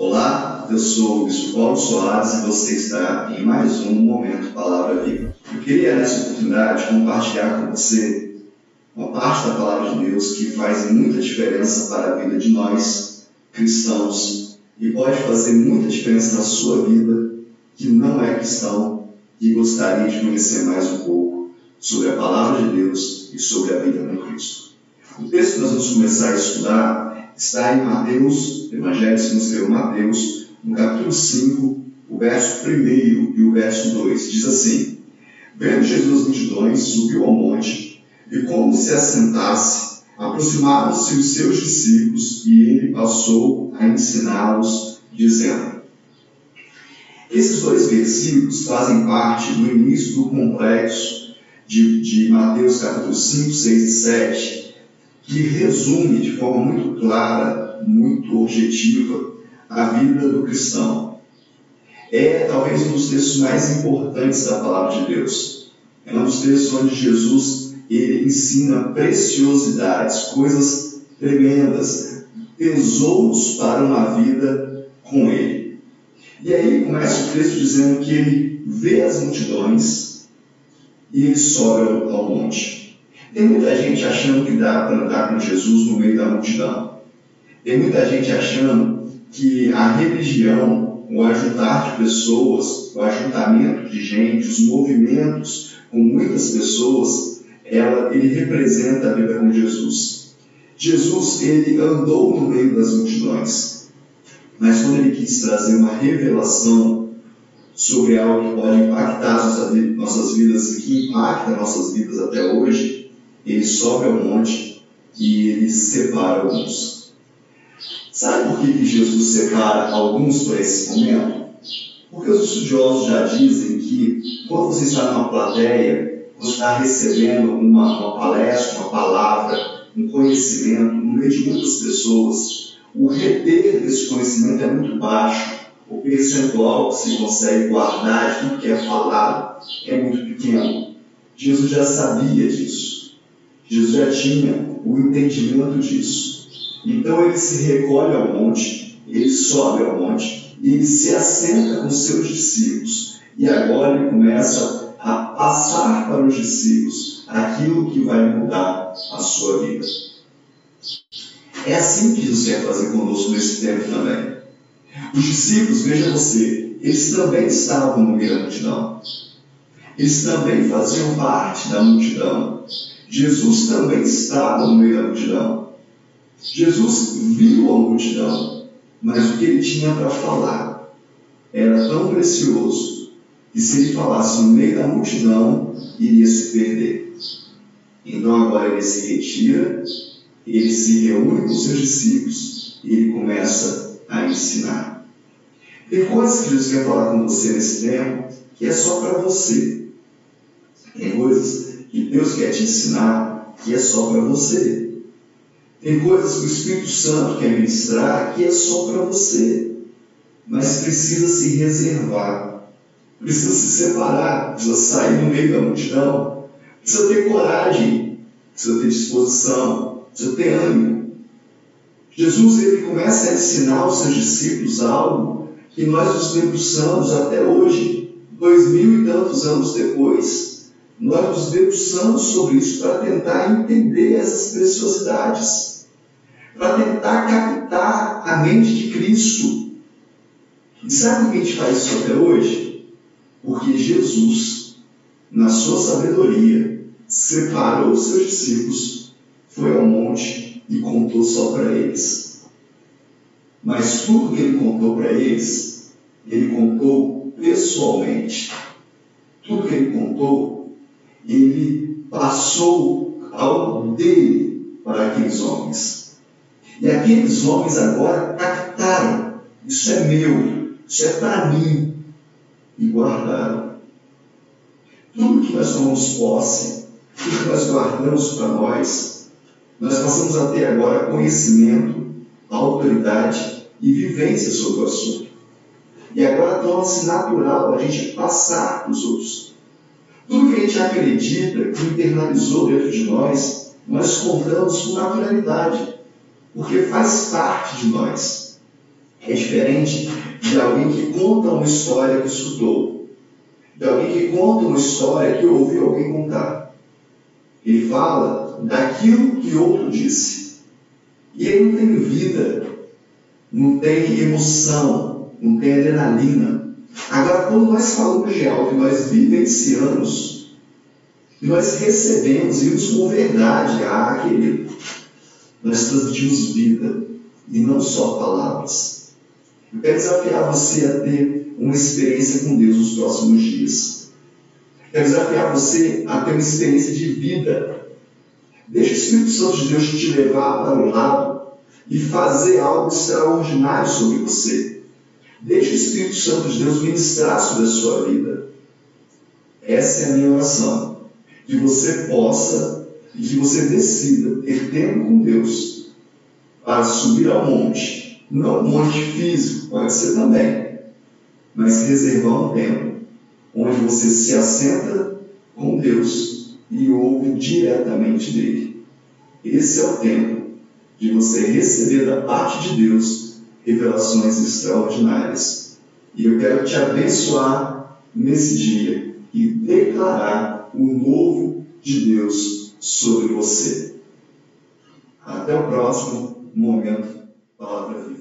Olá, eu sou o Bispo Paulo Soares e você está em mais um Momento Palavra Viva. Eu queria, nessa oportunidade, compartilhar com você uma parte da Palavra de Deus que faz muita diferença para a vida de nós, cristãos, e pode fazer muita diferença na sua vida, que não é cristão e gostaria de conhecer mais um pouco sobre a Palavra de Deus e sobre a vida com Cristo. O texto que nós vamos começar a estudar está em Mateus, Evangelho segundo escreveu Mateus, no capítulo 5, o verso 1 e o verso 2. Diz assim: Vendo Jesus as multidões, subiu ao monte, e como se assentasse, aproximaram-se os seus discípulos, e ele passou a ensiná-los, dizendo: Esses dois versículos fazem parte do início do complexo de, de Mateus capítulo 5, 6 e 7, que resume de forma muito clara, muito objetiva, a vida do cristão. É talvez um dos textos mais importantes da palavra de Deus. É um dos textos onde Jesus ele ensina preciosidades, coisas tremendas, tesouros para uma vida com Ele. E aí começa o texto dizendo que ele vê as multidões e ele sobe ao monte. Tem muita gente achando que dá para andar com Jesus no meio da multidão. Tem muita gente achando que a religião, o ajuntar de pessoas, o ajuntamento de gente, os movimentos com muitas pessoas, ela, ele representa a vida com Jesus. Jesus, ele andou no meio das multidões, mas quando ele quis trazer uma revelação sobre algo que pode impactar nossas vidas que impacta nossas vidas até hoje, ele sobe ao monte e ele separa alguns. Sabe por que, Jesus separa alguns para esse momento? Porque os estudiosos já dizem que quando você está numa plateia, você está recebendo uma, uma palestra, uma palavra, um conhecimento no meio de muitas pessoas, o reter desse conhecimento é muito baixo. O percentual que se consegue guardar de tudo que é falado é muito pequeno. Jesus já sabia disso. Jesus já tinha o entendimento disso. Então ele se recolhe ao monte, ele sobe ao monte e ele se assenta com seus discípulos. E agora ele começa a passar para os discípulos aquilo que vai mudar a sua vida. É assim que Jesus quer fazer conosco nesse tempo também. Os discípulos, veja você, eles também estavam no meio da multidão. Eles também faziam parte da multidão. Jesus também estava no meio da multidão. Jesus viu a multidão, mas o que ele tinha para falar era tão precioso que se ele falasse no meio da multidão, iria se perder. Então agora ele se retira, ele se reúne com seus discípulos e ele começa a ensinar. Tem coisas que Jesus quer falar com você nesse tempo que é só para você. Tem coisas que Deus quer te ensinar que é só para você. Tem coisas que o Espírito Santo quer ministrar que é só para você. Mas precisa se reservar. Precisa se separar. Precisa sair no meio da multidão. Precisa ter coragem. Precisa ter disposição. Precisa ter ânimo. Jesus ele começa a ensinar aos seus discípulos algo que nós nos debruçamos até hoje, dois mil e tantos anos depois. Nós nos debruçamos sobre isso para tentar entender essas preciosidades para tentar captar a mente de Cristo. E sabe por que a gente faz isso até hoje? Porque Jesus, na sua sabedoria, separou os seus discípulos, foi ao monte e contou só para eles. Mas tudo que ele contou para eles, ele contou pessoalmente. Tudo que ele contou, ele passou algo dele para aqueles homens. E aqueles homens agora captaram: isso é meu, isso é para mim, e guardaram. Tudo que nós tomamos posse, tudo que nós guardamos para nós, nós passamos a ter agora conhecimento, autoridade e vivência sobre o assunto. E agora torna-se natural a gente passar para os outros. Tudo que a gente acredita, que internalizou dentro de nós, nós contamos com naturalidade porque faz parte de nós. é diferente de alguém que conta uma história que escutou, de alguém que conta uma história que ouviu alguém contar. Ele fala daquilo que outro disse. E ele não tem vida, não tem emoção, não tem adrenalina. Agora, quando nós falamos de algo que nós vivenciamos, nós recebemos, vimos com verdade, ah, querido, nós transmitimos vida e não só palavras. Eu quero desafiar você a ter uma experiência com Deus nos próximos dias. Eu quero desafiar você a ter uma experiência de vida. Deixa o Espírito Santo de Deus te levar para um lado e fazer algo extraordinário sobre você. Deixe o Espírito Santo de Deus ministrar sobre a sua vida. Essa é a minha oração. Que você possa e que você decida ter tempo com Deus para subir ao monte. Não monte físico, pode ser também, mas reservar um tempo onde você se assenta com Deus e ouve diretamente dele. Esse é o tempo de você receber da parte de Deus revelações extraordinárias. E eu quero te abençoar nesse dia e declarar o novo de Deus sobre você. Até o próximo momento Palavra Viva.